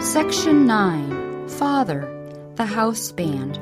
Section 9 Father, the House Band.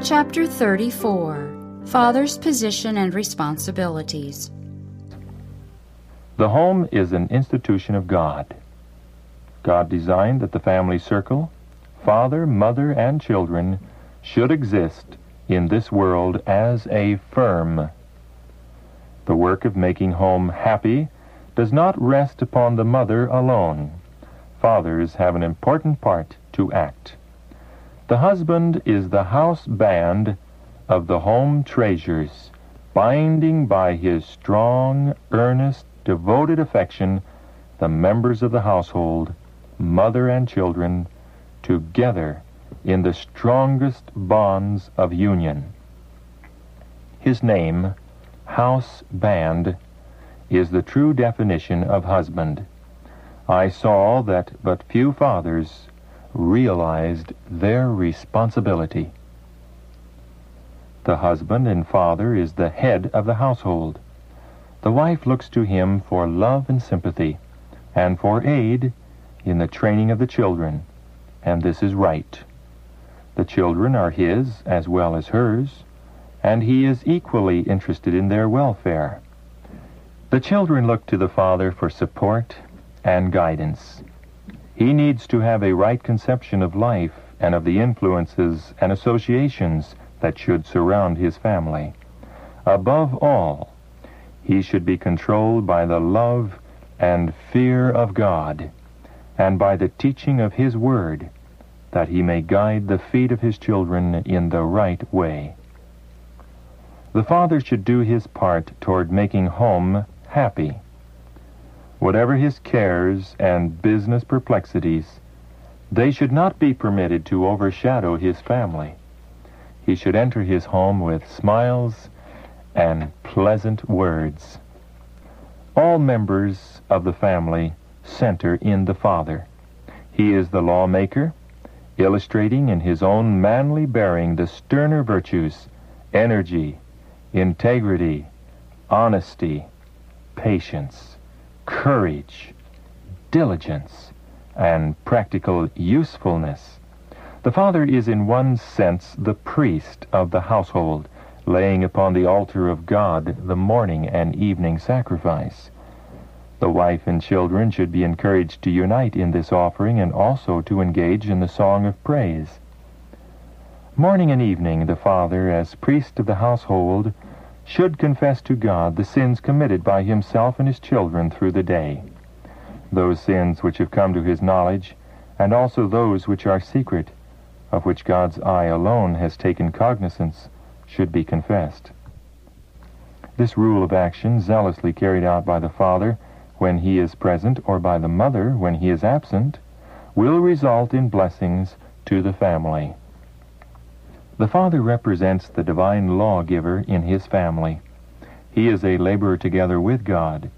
Chapter 34 Father's Position and Responsibilities. The home is an institution of God. God designed that the family circle, father, mother, and children, should exist in this world as a firm. The work of making home happy does not rest upon the mother alone. Fathers have an important part to act. The husband is the house band of the home treasures, binding by his strong, earnest, devoted affection the members of the household, mother and children, together in the strongest bonds of union. His name, House Band, is the true definition of husband. I saw that but few fathers realized their responsibility. The husband and father is the head of the household. The wife looks to him for love and sympathy, and for aid in the training of the children, and this is right. The children are his as well as hers, and he is equally interested in their welfare. The children look to the father for support and guidance. He needs to have a right conception of life and of the influences and associations that should surround his family. Above all, he should be controlled by the love and fear of God and by the teaching of his word that he may guide the feet of his children in the right way. The father should do his part toward making home happy. Whatever his cares and business perplexities, they should not be permitted to overshadow his family. He should enter his home with smiles and pleasant words. All members of the family center in the Father. He is the lawmaker, illustrating in his own manly bearing the sterner virtues, energy, integrity, honesty, patience, courage, diligence, and practical usefulness. The father is in one sense the priest of the household, laying upon the altar of God the morning and evening sacrifice. The wife and children should be encouraged to unite in this offering and also to engage in the song of praise. Morning and evening, the father, as priest of the household, should confess to God the sins committed by himself and his children through the day, those sins which have come to his knowledge, and also those which are secret, of which God's eye alone has taken cognizance, should be confessed. This rule of action, zealously carried out by the father, when he is present or by the mother when he is absent will result in blessings to the family. The father represents the divine lawgiver in his family. He is a laborer together with God,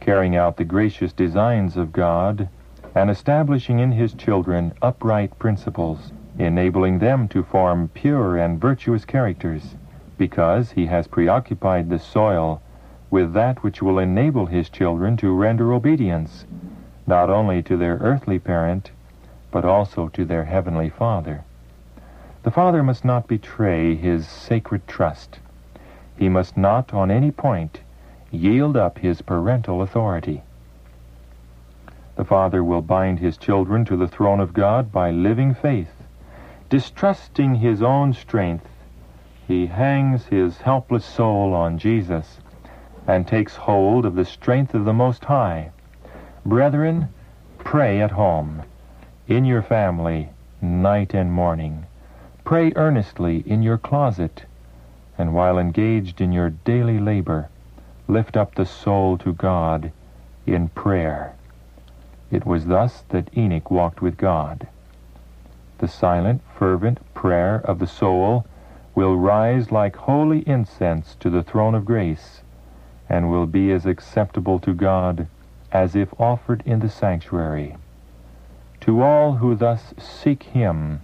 carrying out the gracious designs of God and establishing in his children upright principles, enabling them to form pure and virtuous characters, because he has preoccupied the soil with that which will enable his children to render obedience, not only to their earthly parent, but also to their heavenly Father. The father must not betray his sacred trust. He must not, on any point, yield up his parental authority. The father will bind his children to the throne of God by living faith. Distrusting his own strength, he hangs his helpless soul on Jesus and takes hold of the strength of the Most High. Brethren, pray at home, in your family, night and morning. Pray earnestly in your closet, and while engaged in your daily labor, lift up the soul to God in prayer. It was thus that Enoch walked with God. The silent, fervent prayer of the soul will rise like holy incense to the throne of grace and will be as acceptable to God as if offered in the sanctuary. To all who thus seek Him,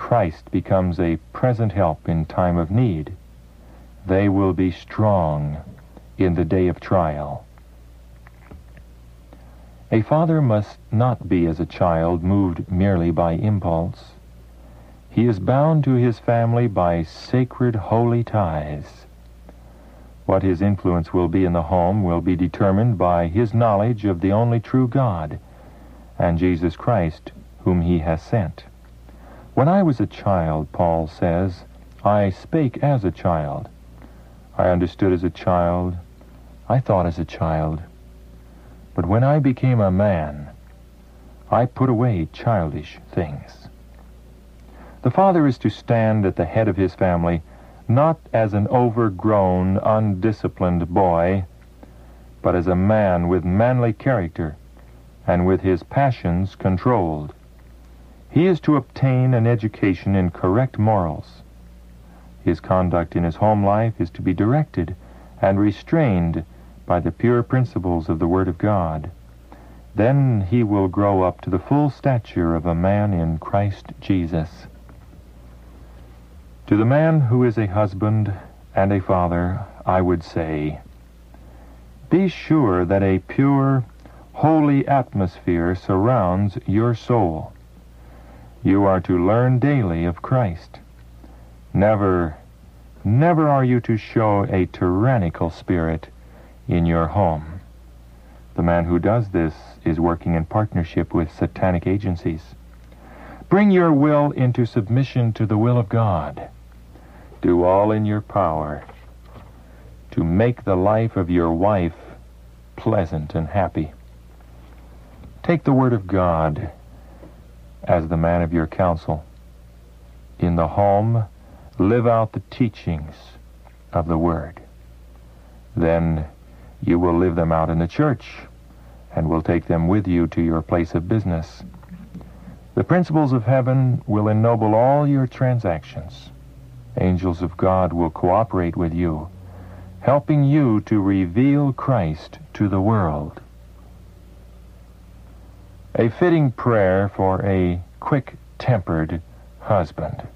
Christ becomes a present help in time of need. They will be strong in the day of trial. A father must not be as a child moved merely by impulse. He is bound to his family by sacred holy ties. What his influence will be in the home will be determined by his knowledge of the only true God and Jesus Christ, whom he has sent. When I was a child, Paul says, I spake as a child. I understood as a child. I thought as a child. But when I became a man, I put away childish things. The father is to stand at the head of his family not as an overgrown, undisciplined boy, but as a man with manly character and with his passions controlled. He is to obtain an education in correct morals. His conduct in his home life is to be directed and restrained by the pure principles of the Word of God. Then he will grow up to the full stature of a man in Christ Jesus. To the man who is a husband and a father, I would say, be sure that a pure, holy atmosphere surrounds your soul. You are to learn daily of Christ. Never, never are you to show a tyrannical spirit in your home. The man who does this is working in partnership with satanic agencies. Bring your will into submission to the will of God. Do all in your power to make the life of your wife pleasant and happy. Take the Word of God as the man of your counsel. In the home, live out the teachings of the Word. Then you will live them out in the church and will take them with you to your place of business. The principles of heaven will ennoble all your transactions. Angels of God will cooperate with you, helping you to reveal Christ to the world. A fitting prayer for a quick-tempered husband.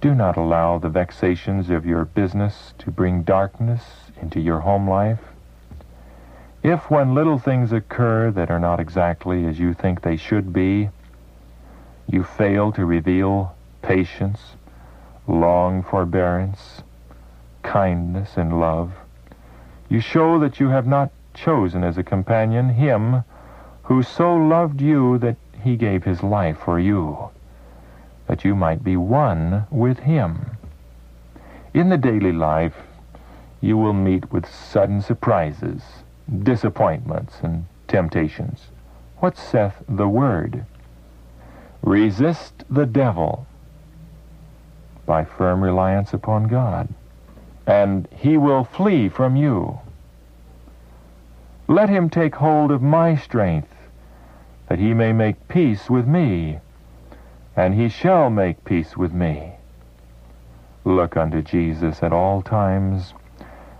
Do not allow the vexations of your business to bring darkness into your home life. If when little things occur that are not exactly as you think they should be, you fail to reveal patience, long forbearance, kindness, and love, you show that you have not chosen as a companion him who so loved you that he gave his life for you that you might be one with him. In the daily life, you will meet with sudden surprises, disappointments, and temptations. What saith the Word? Resist the devil by firm reliance upon God, and he will flee from you. Let him take hold of my strength, that he may make peace with me and he shall make peace with me. Look unto Jesus at all times,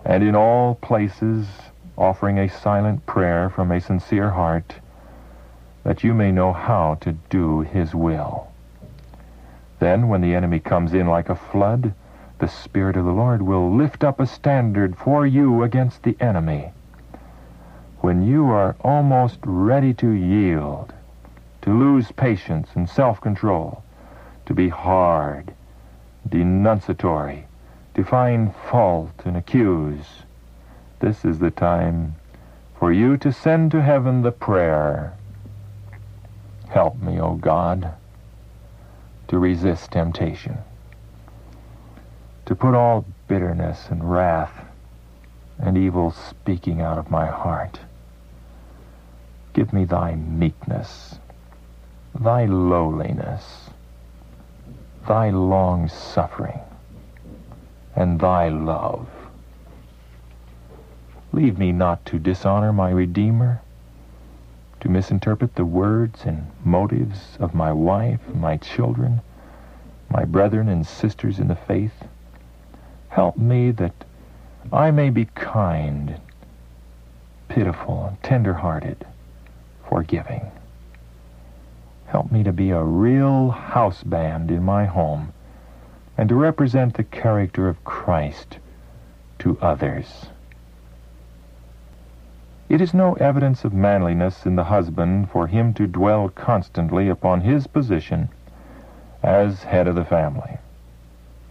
and in all places, offering a silent prayer from a sincere heart, that you may know how to do his will. Then, when the enemy comes in like a flood, the Spirit of the Lord will lift up a standard for you against the enemy. When you are almost ready to yield, to lose patience and self-control, to be hard, denunciatory, to find fault and accuse. This is the time for you to send to heaven the prayer, Help me, O God, to resist temptation, to put all bitterness and wrath and evil speaking out of my heart. Give me thy meekness thy lowliness, thy long suffering, and thy love. Leave me not to dishonor my Redeemer, to misinterpret the words and motives of my wife, my children, my brethren and sisters in the faith. Help me that I may be kind, pitiful, and tender-hearted, forgiving. Help me to be a real house band in my home and to represent the character of Christ to others. It is no evidence of manliness in the husband for him to dwell constantly upon his position as head of the family.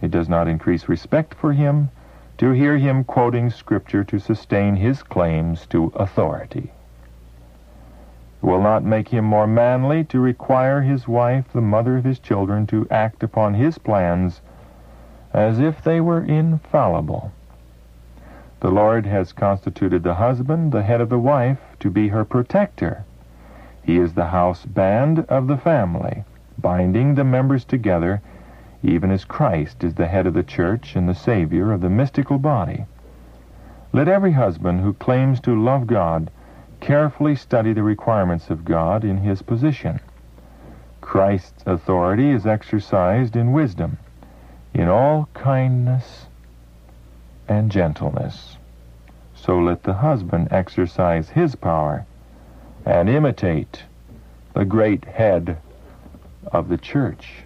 It does not increase respect for him to hear him quoting Scripture to sustain his claims to authority. It will not make him more manly to require his wife, the mother of his children, to act upon his plans as if they were infallible. The Lord has constituted the husband, the head of the wife, to be her protector. He is the house band of the family, binding the members together, even as Christ is the head of the church and the Savior of the mystical body. Let every husband who claims to love God carefully study the requirements of God in his position. Christ's authority is exercised in wisdom, in all kindness and gentleness. So let the husband exercise his power and imitate the great head of the church.